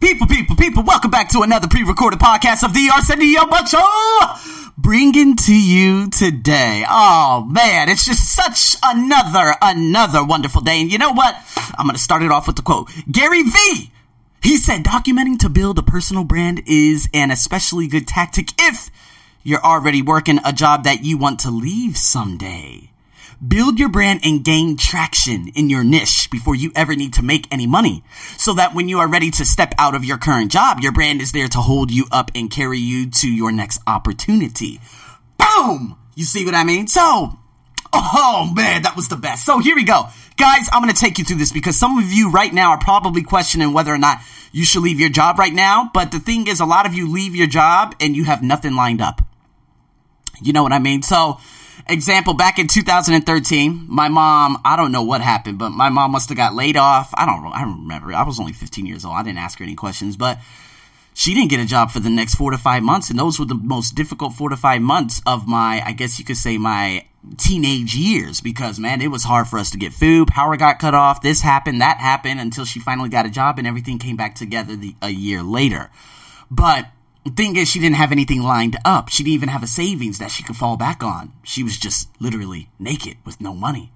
People, people, people, welcome back to another pre-recorded podcast of the Arsenio Show. Bringing to you today. Oh man, it's just such another, another wonderful day. And you know what? I'm going to start it off with the quote. Gary Vee. He said, documenting to build a personal brand is an especially good tactic if you're already working a job that you want to leave someday. Build your brand and gain traction in your niche before you ever need to make any money. So that when you are ready to step out of your current job, your brand is there to hold you up and carry you to your next opportunity. Boom! You see what I mean? So, oh man, that was the best. So here we go. Guys, I'm gonna take you through this because some of you right now are probably questioning whether or not you should leave your job right now. But the thing is, a lot of you leave your job and you have nothing lined up. You know what I mean? So, example, back in 2013, my mom, I don't know what happened, but my mom must have got laid off. I don't, I remember. I was only 15 years old. I didn't ask her any questions, but she didn't get a job for the next four to five months. And those were the most difficult four to five months of my, I guess you could say my teenage years because man, it was hard for us to get food. Power got cut off. This happened, that happened until she finally got a job and everything came back together the, a year later. But the thing is, she didn't have anything lined up. She didn't even have a savings that she could fall back on. She was just literally naked with no money.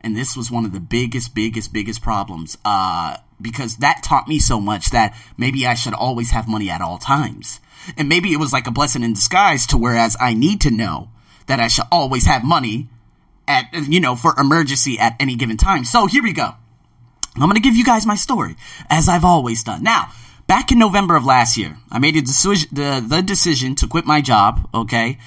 And this was one of the biggest, biggest, biggest problems. Uh, because that taught me so much that maybe I should always have money at all times. And maybe it was like a blessing in disguise to whereas I need to know that I should always have money at, you know, for emergency at any given time. So here we go. I'm going to give you guys my story as I've always done. Now, back in November of last year, I made decision, the, the decision to quit my job. Okay.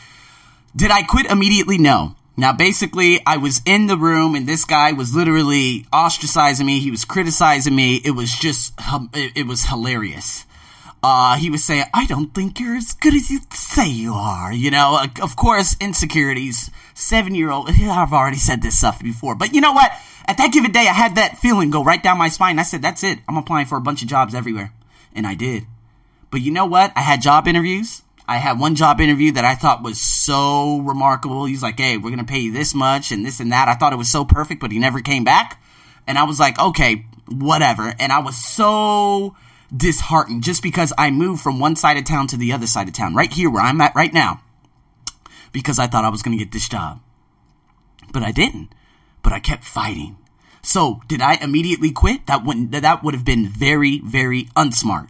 Did I quit immediately? No. Now, basically, I was in the room and this guy was literally ostracizing me. He was criticizing me. It was just, it was hilarious. Uh, he was saying, I don't think you're as good as you say you are. You know, of course, insecurities. Seven year old, I've already said this stuff before, but you know what? At that given day, I had that feeling go right down my spine. I said, that's it. I'm applying for a bunch of jobs everywhere. And I did. But you know what? I had job interviews. I had one job interview that I thought was so remarkable. He's like, hey, we're to pay you this much and this and that. I thought it was so perfect, but he never came back. And I was like, okay, whatever. And I was so disheartened just because I moved from one side of town to the other side of town, right here where I'm at right now, because I thought I was to get this job. But I didn't. But I kept fighting. So did I immediately quit? That wouldn't, that would have been very, very unsmart.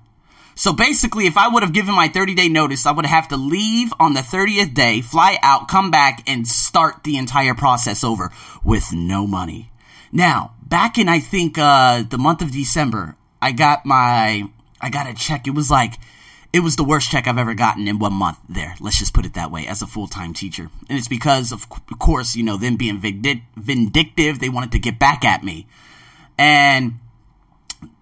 So basically, if I would have given my 30 day notice, I would have to leave on the 30th day, fly out, come back, and start the entire process over with no money. Now, back in, I think, uh, the month of December, I got my, I got a check. It was like, it was the worst check I've ever gotten in one month there. Let's just put it that way as a full time teacher. And it's because, of course, you know, them being vindictive, they wanted to get back at me. And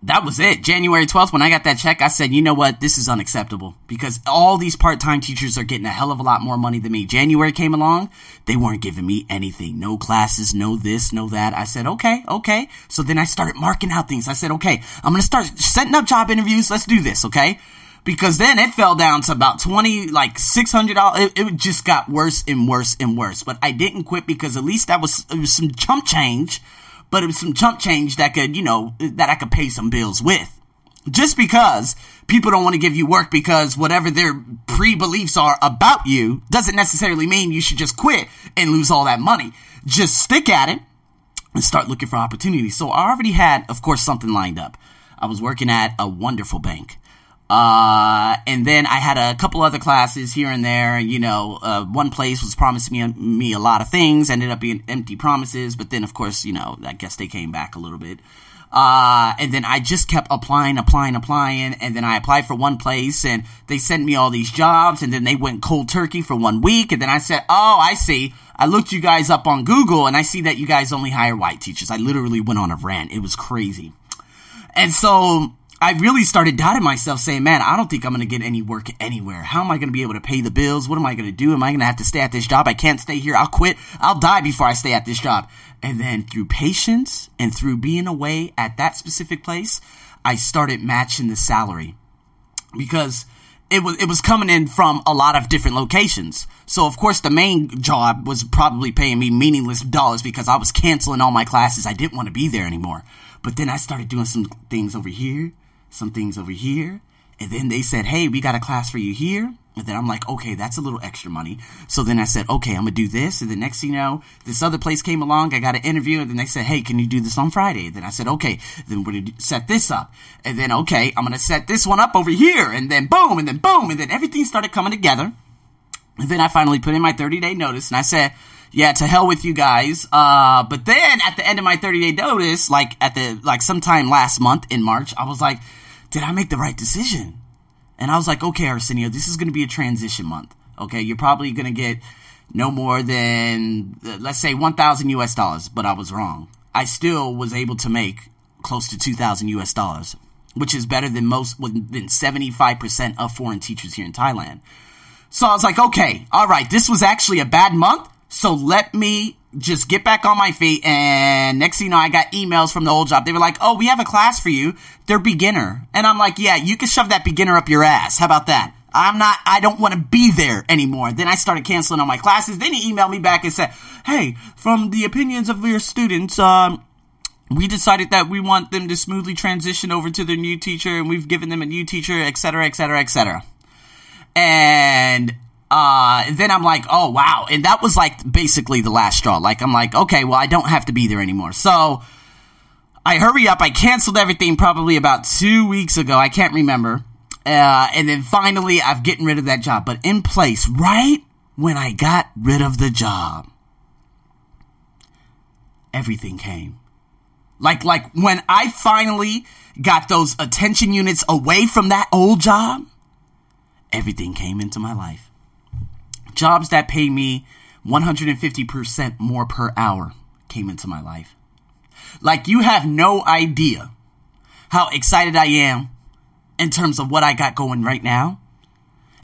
that was it. January 12th, when I got that check, I said, you know what? This is unacceptable because all these part time teachers are getting a hell of a lot more money than me. January came along, they weren't giving me anything. No classes, no this, no that. I said, okay, okay. So then I started marking out things. I said, okay, I'm going to start setting up job interviews. Let's do this, okay? Because then it fell down to about 20 like $600 it, it, just got worse and worse and worse. But i didn't quit because at least that was was some chump change but it was some chump change that could you know that i could pay some bills with. Just because people don't want to give you work because whatever their pre-beliefs are about you doesn't necessarily mean you should just quit and lose all that money. Just stick at it and start looking for opportunities so i already had of course something lined up. I was working at a wonderful bank uh, and then I had a couple other classes here and there. You know, uh, one place was promising me, me a lot of things, ended up being empty promises. But then, of course, you know, I guess they came back a little bit. Uh, and then I just kept applying, applying, applying. And then I applied for one place and they sent me all these jobs. And then they went cold turkey for one week. And then I said, Oh, I see. I looked you guys up on Google and I see that you guys only hire white teachers. I literally went on a rant. It was crazy. And so I really started doubting myself, saying, man, I don't think I'm going to get any work anywhere. How am I going to be able to pay the bills? What am I going to do? Am I going to have to stay at this job? I can't stay here. I'll quit. I'll die before I stay at this job. And then through patience and through being away at that specific place, I started matching the salary because it was it was coming in from a lot of different locations. So of course the main job was probably paying me meaningless dollars because I was canceling all my classes. I didn't want to be there anymore. But then I started doing some things over here some things over here. And then they said, hey, we got a class for you here. And then I'm like, okay, that's a little extra money. So then I said, okay, I'm gonna do this. And the next thing you know, this other place came along. I got an interview, and then they said, hey, can you do this on Friday? And then I said, okay, then we're gonna set this up. And then okay, I'm gonna set this one up over here. And then boom, and then boom, and then everything started coming together. And then I finally put in my 30 day notice, and I said, yeah, to hell with you guys. Uh, but then at the end of my 30 day notice, like at the like sometime last month in March, I was like, did I make the right decision? And I was like, okay, Arsenio, this is going to be a transition month. Okay, you're probably going to get no more than, let's say, 1,000 US dollars. But I was wrong. I still was able to make close to 2,000 US dollars, which is better than most, than 75% of foreign teachers here in Thailand. So I was like, okay, all right, this was actually a bad month. So let me just get back on my feet. And next thing you know, I got emails from the old job. They were like, oh, we have a class for you. They're beginner. And I'm like, yeah, you can shove that beginner up your ass. How about that? I'm not, I don't want to be there anymore. Then I started canceling all my classes. Then he emailed me back and said, hey, from the opinions of your students, um, we decided that we want them to smoothly transition over to their new teacher and we've given them a new teacher, et cetera, et cetera, et cetera. And uh, then I'm like, oh wow. And that was like basically the last straw. Like, I'm like, okay, well, I don't have to be there anymore. So I hurry up. I canceled everything probably about two weeks ago. I can't remember. Uh, and then finally, I've getting rid of that job. But in place, right when I got rid of the job, everything came. Like, like when I finally got those attention units away from that old job, everything came into my life jobs that pay me 150% more per hour came into my life. Like, you have no idea how excited I am in terms of what I got going right now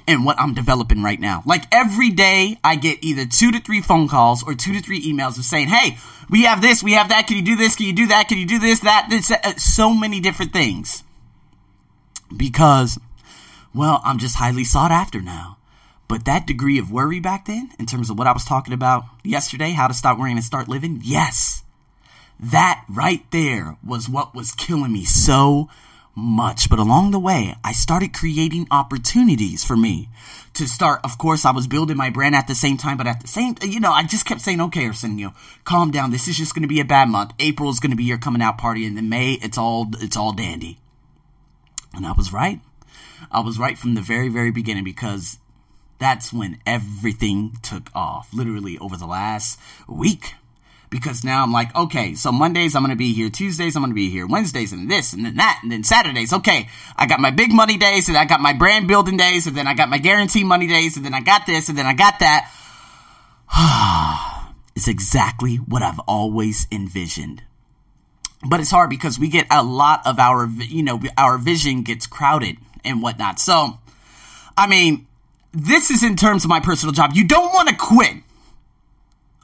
and what I'm developing right now. Like, every day I get either two to three phone calls or two to three emails of saying, hey, we have this, we have that, can you do this, can you do that, can you do this, that, this, uh, so many different things. Because, well, I'm just highly sought after now. But that degree of worry back then, in terms of what I was talking about yesterday, how to stop worrying and start living, yes. That right there was what was killing me so much. But along the way, I started creating opportunities for me to start. Of course, I was building my brand at the same time, but at the same, you know, I just kept saying, okay, Arsenio, calm down. This is just going to be a bad month. April is going to be your coming out party, and then May, it's all, it's all dandy. And I was right. I was right from the very, very beginning because that's when everything took off, literally over the last week. Because now I'm like, okay, so Mondays I'm gonna be here, Tuesdays I'm gonna be here, Wednesdays and this and then that, and then Saturdays. Okay, I got my big money days, and I got my brand building days, and then I got my guarantee money days, and then I got this, and then I got that. it's exactly what I've always envisioned. But it's hard because we get a lot of our, you know, our vision gets crowded and whatnot. So, I mean, this is in terms of my personal job. You don't want to quit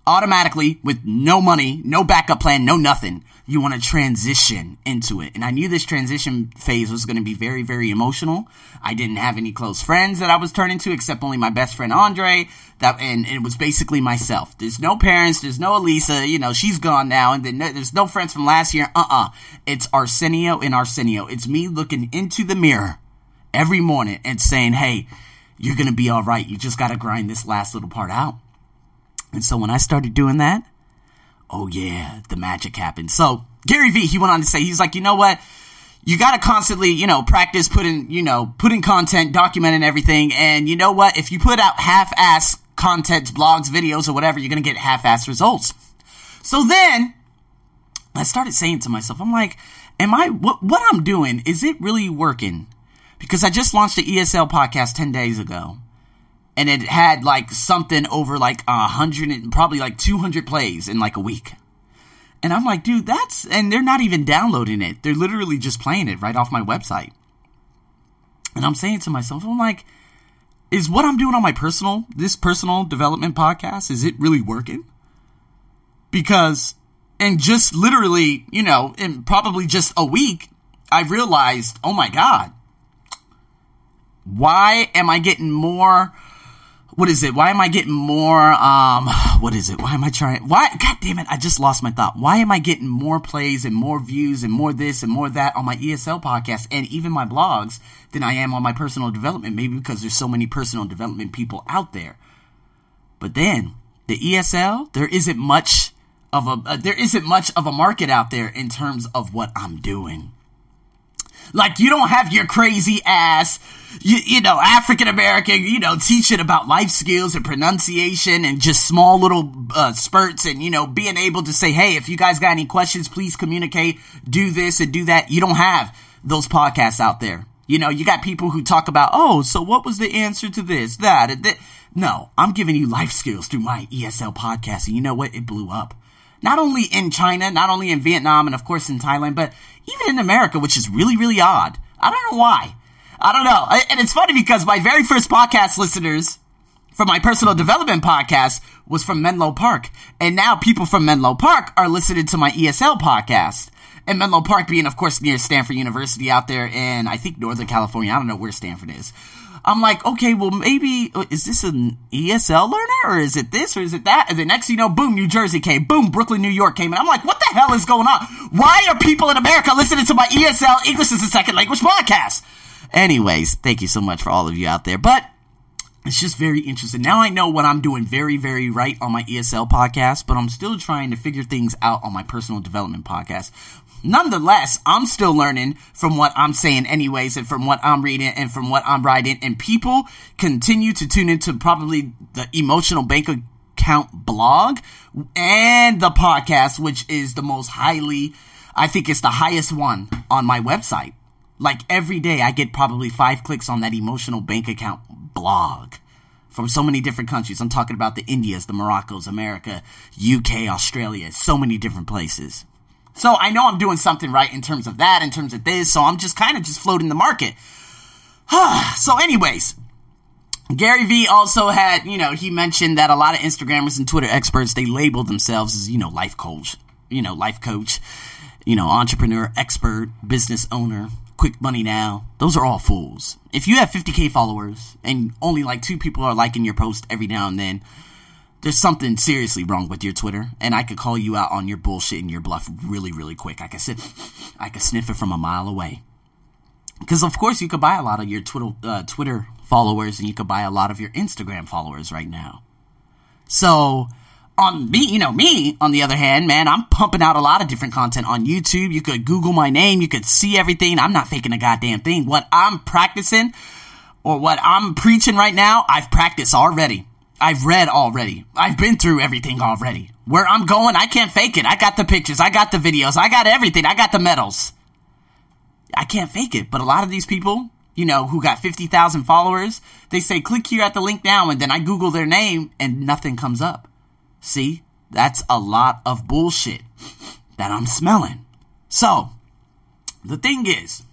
automatically with no money, no backup plan, no nothing. You want to transition into it. And I knew this transition phase was going to be very, very emotional. I didn't have any close friends that I was turning to except only my best friend Andre. That, and it was basically myself. There's no parents. There's no Elisa. You know, she's gone now. And then there's no friends from last year. Uh-uh. It's Arsenio and Arsenio. It's me looking into the mirror every morning and saying, hey, you're going to be all right. You just got to grind this last little part out. And so when I started doing that, oh yeah, the magic happened. So Gary Vee, he went on to say, he's like, you know what? You got to constantly, you know, practice putting, you know, putting content, documenting everything. And you know what? If you put out half-ass content, blogs, videos, or whatever, you're going to get half-ass results. So then I started saying to myself, I'm like, am I, what, what I'm doing, is it really working? Because I just launched the ESL podcast 10 days ago. And it had like something over like a hundred and probably like 200 plays in like a week. And I'm like, dude, that's, and they're not even downloading it. They're literally just playing it right off my website. And I'm saying to myself, I'm like, is what I'm doing on my personal, this personal development podcast, is it really working? Because, and just literally, you know, in probably just a week, I realized, oh my God, why am I getting more? what is it? Why am I getting more? Um, what is it? Why am I trying? Why? God damn it! I just lost my thought. Why am I getting more plays and more views and more this and more that on my ESL podcast and even my blogs than I am on my personal development? Maybe because there's so many personal development people out there. But then the ESL, there isn't much of a uh, there isn't much of a market out there in terms of what I'm doing. Like you don't have your crazy ass, you, you know, African American, you know, teaching about life skills and pronunciation and just small little uh, spurts and you know being able to say, hey, if you guys got any questions, please communicate. Do this and do that. You don't have those podcasts out there. You know, you got people who talk about, oh, so what was the answer to this, that, that. No, I'm giving you life skills through my ESL podcast, and you know what? It blew up. Not only in China, not only in Vietnam, and of course in Thailand, but even in America, which is really, really odd. I don't know why. I don't know. And it's funny because my very first podcast listeners for my personal development podcast was from Menlo Park. And now people from Menlo Park are listening to my ESL podcast. And Menlo Park being, of course, near Stanford University out there in, I think, Northern California. I don't know where Stanford is. I'm like, okay, well, maybe, uh, is this an ESL learner or is it this or is it that? And the next you know, boom, New Jersey came. Boom, Brooklyn, New York came. And I'm like, what the hell is going on? Why are people in America listening to my ESL English as a second language podcast? Anyways, thank you so much for all of you out there. But it's just very interesting. Now I know what I'm doing very, very right on my ESL podcast, but I'm still trying to figure things out on my personal development podcast nonetheless, I'm still learning from what I'm saying, anyways, and from what I'm reading and from what I'm writing. And people continue to tune into probably the emotional bank account blog and the podcast, which is the most highly, I think it's the highest one on my website. Like every day, I get probably five clicks on that emotional bank account blog from so many different countries. I'm talking about the Indias, the Moroccos, America, UK, Australia, so many different places. So I know I'm doing something right in terms of that, in terms of this. So I'm just kind of just floating the market. so, anyways, Gary Vee also had, you know, he mentioned that a lot of Instagrammers and Twitter experts they label themselves as, you know, life coach, you know, life coach, you know, entrepreneur, expert, business owner, quick money now. Those are all fools. If you have 50k followers and only like two people are liking your post every now and then, there's something seriously wrong with your Twitter, and I could call you out on your bullshit and your bluff really, really quick. I could sit, I could sniff it from a mile away. Because of course you could buy a lot of your Twitter uh, Twitter followers, and you could buy a lot of your Instagram followers right now. So on me, you know, me, on the other hand, man, I'm pumping out a lot of different content on YouTube. You could Google my name, you could see everything. I'm not faking a goddamn thing. What I'm practicing or what I'm preaching right now, I've practiced already. I've read already. I've been through everything already. Where I'm going, I can't fake it. I got the pictures, I got the videos, I got everything, I got the medals. I can't fake it. But a lot of these people, you know, who got 50,000 followers, they say, click here at the link now, and then I Google their name and nothing comes up. See? That's a lot of bullshit that I'm smelling. So, the thing is,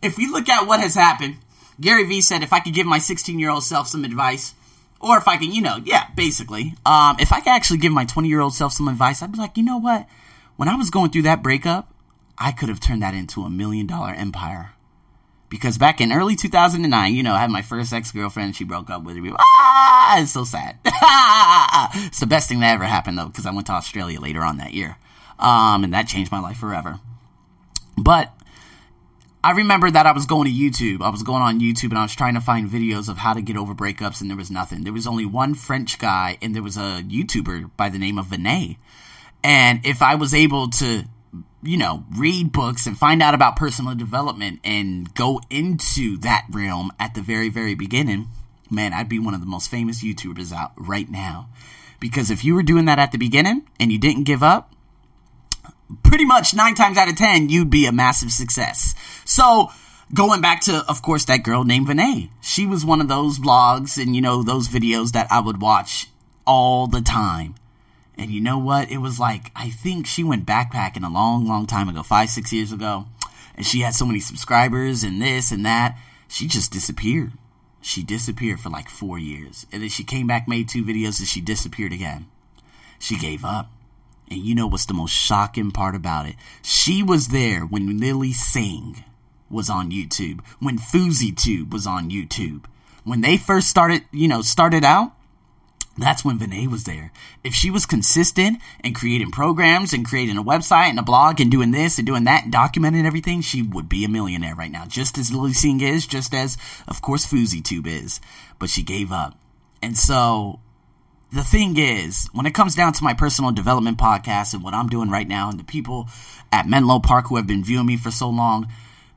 if we look at what has happened, Gary Vee said if I could give my 16 year old self some advice, or if I can, you know, yeah, basically. Um, if I could actually give my 20 year old self some advice, I'd be like, you know what? When I was going through that breakup, I could have turned that into a million dollar empire. Because back in early 2009, you know, I had my first ex girlfriend. She broke up with me. Ah, it's so sad. it's the best thing that ever happened, though, because I went to Australia later on that year. Um, and that changed my life forever. But I remember that I was going to YouTube. I was going on YouTube and I was trying to find videos of how to get over breakups, and there was nothing. There was only one French guy, and there was a YouTuber by the name of Vinay. And if I was able to, you know, read books and find out about personal development and go into that realm at the very, very beginning, man, I'd be one of the most famous YouTubers out right now. Because if you were doing that at the beginning and you didn't give up, pretty much nine times out of ten, you'd be a massive success. So, going back to, of course, that girl named Vinay. She was one of those vlogs and, you know, those videos that I would watch all the time. And you know what? It was like, I think she went backpacking a long, long time ago, five, six years ago. And she had so many subscribers and this and that. She just disappeared. She disappeared for like four years. And then she came back, made two videos, and she disappeared again. She gave up. And you know what's the most shocking part about it? She was there when Lilly Singh was on YouTube, when FouseyTube was on YouTube, when they first started, you know, started out, that's when Vinay was there. If she was consistent and creating programs and creating a website and a blog and doing this and doing that and documenting everything, she would be a millionaire right now. Just as Lilly Singh is, just as, of course, FouseyTube is. But she gave up. And so the thing is, when it comes down to my personal development podcast and what I'm doing right now and the people at Menlo Park who have been viewing me for so long,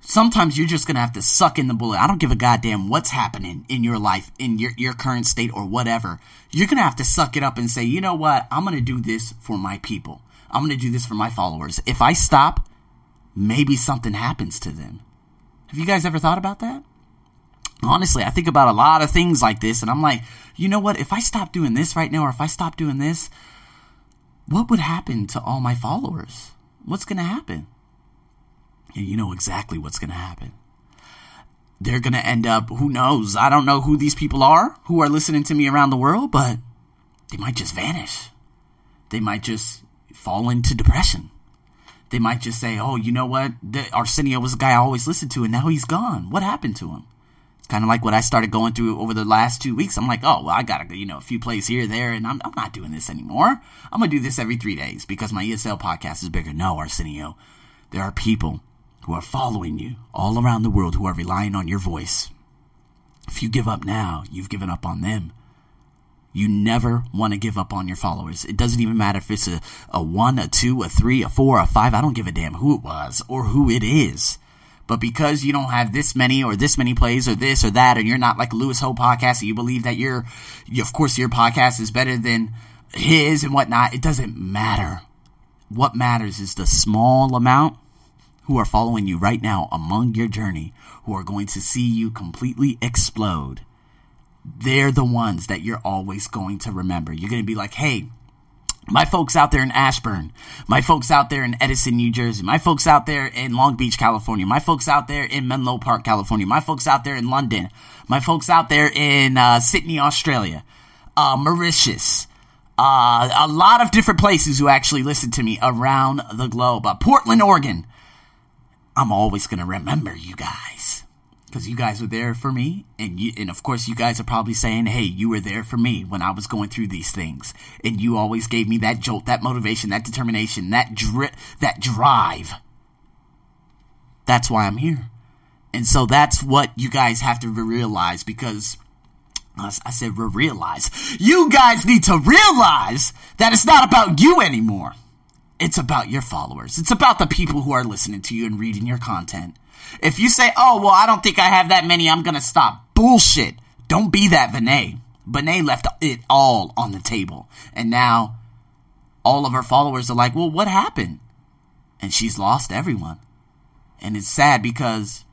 sometimes you're just gonna have to suck in the bullet. I don't give a goddamn what's happening in your life, in your, your current state or whatever. You're gonna have to suck it up and say, you know what? I'm gonna do this for my people. I'm gonna do this for my followers. If I stop, maybe something happens to them. Have you guys ever thought about that? Honestly, I think about a lot of things like this, and I'm like, you know what? If I stop doing this right now, or if I stop doing this, what would happen to all my followers? What's gonna happen? And you know exactly what's going to happen. They're going to end up, who knows? I don't know who these people are who are listening to me around the world, but they might just vanish. They might just fall into depression. They might just say, oh, you know what? The, Arsenio was the guy I always listened to, and now he's gone. What happened to him? It's kind of like what I started going through over the last two weeks. I'm like, oh, well, I got to, you know, a few plays here, there, and I'm, I'm not doing this anymore. I'm going to do this every three days because my ESL podcast is bigger. No, Arsenio. There are people who are following you all around the world who are relying on your voice. If you give up now, you've given up on them. You never want to give up on your followers. It doesn't even matter if it's a, a one, a two, a three, a four, a five. I don't give a damn who it was or who it is. But because you don't have this many or this many plays or this or that, and you're not like Lewis Howes podcast, and you believe that your, of course, your podcast is better than his and whatnot, it doesn't matter. What matters is the small amount who are following you right now among your journey, who are going to see you completely explode, they're the ones that you're always going to remember. You're going to be like, hey, my folks out there in Ashburn, my folks out there in Edison, New Jersey, my folks out there in Long Beach, California, my folks out there in Menlo Park, California, my folks out there in London, my folks out there in uh, Sydney, Australia, uh, Mauritius, uh, a lot of different places who actually listen to me around the globe. Uh, Portland, Oregon, I'm always going to remember you guys because you guys were there for me and you and of course you guys are probably saying hey you were there for me when i was going through these things and you always gave me that jolt that motivation that determination that dri- that drive that's why i'm here and so that's what you guys have to realize because uh, I said realize. You guys need to realize that it's not about you anymore. It's about your followers. It's about the people who are listening to you and reading your content. If you say, oh, well, I don't think I have that many, I'm going to stop. Bullshit. Don't be that Vinay. Vinay left it all on the table. And now all of her followers are like, well, what happened? And she's lost everyone. And it's sad because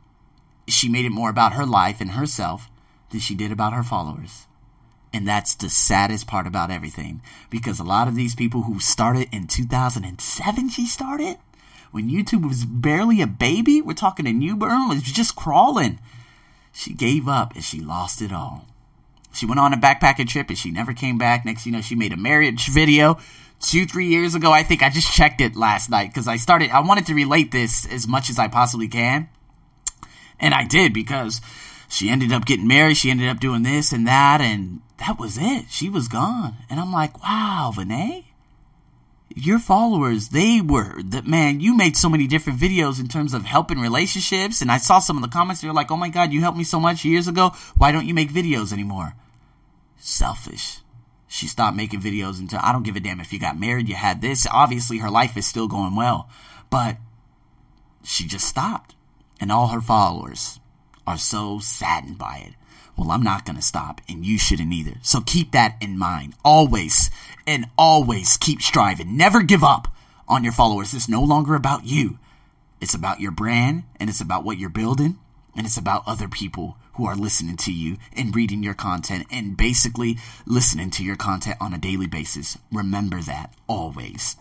she made it more about her life and herself than she did about her followers. And that's the saddest part about everything. Because a lot of these people who started in 2007, she started, when YouTube was barely a baby, we're talking a newborn, it was just crawling. She gave up and she lost it all. She went on a backpacking trip and she never came back. Next, you know, she made a marriage video two, three years ago. I think I just checked it last night because I started, I wanted to relate this as much as I possibly can. And I did because she ended up getting married. She ended up doing this and that. And that was it. She was gone. And I'm like, wow, Vinay, your followers, they were that man, you made so many different videos in terms of helping relationships. And I saw some of the comments. They were like, oh my God, you helped me so much years ago. Why don't you make videos anymore? Selfish. She stopped making videos until I don't give a damn if you got married, you had this. Obviously, her life is still going well, but she just stopped. And all her followers are so saddened by it. Well, I'm not going to stop, and you shouldn't either. So keep that in mind. Always and always keep striving. Never give up on your followers. It's no longer about you, it's about your brand, and it's about what you're building, and it's about other people who are listening to you and reading your content and basically listening to your content on a daily basis. Remember that always.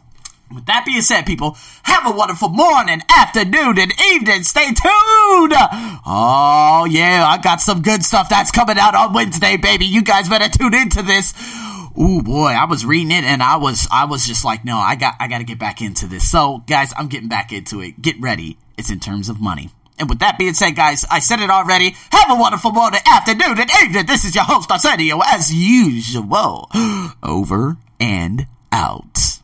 With that being said, people, have a wonderful morning, afternoon, and evening. Stay tuned. Oh, yeah, I got some good stuff that's coming out on Wednesday, baby. You guys better tune into this ooh boy, I was reading it and I was I was just like, no, I got I got to get back into this. So guys, I'm getting back into it. Get ready. It's in terms of money. And with that being said, guys, I said it already. Have a wonderful morning, afternoon, and evening. This is your host, Arsenio, as usual. Over and out.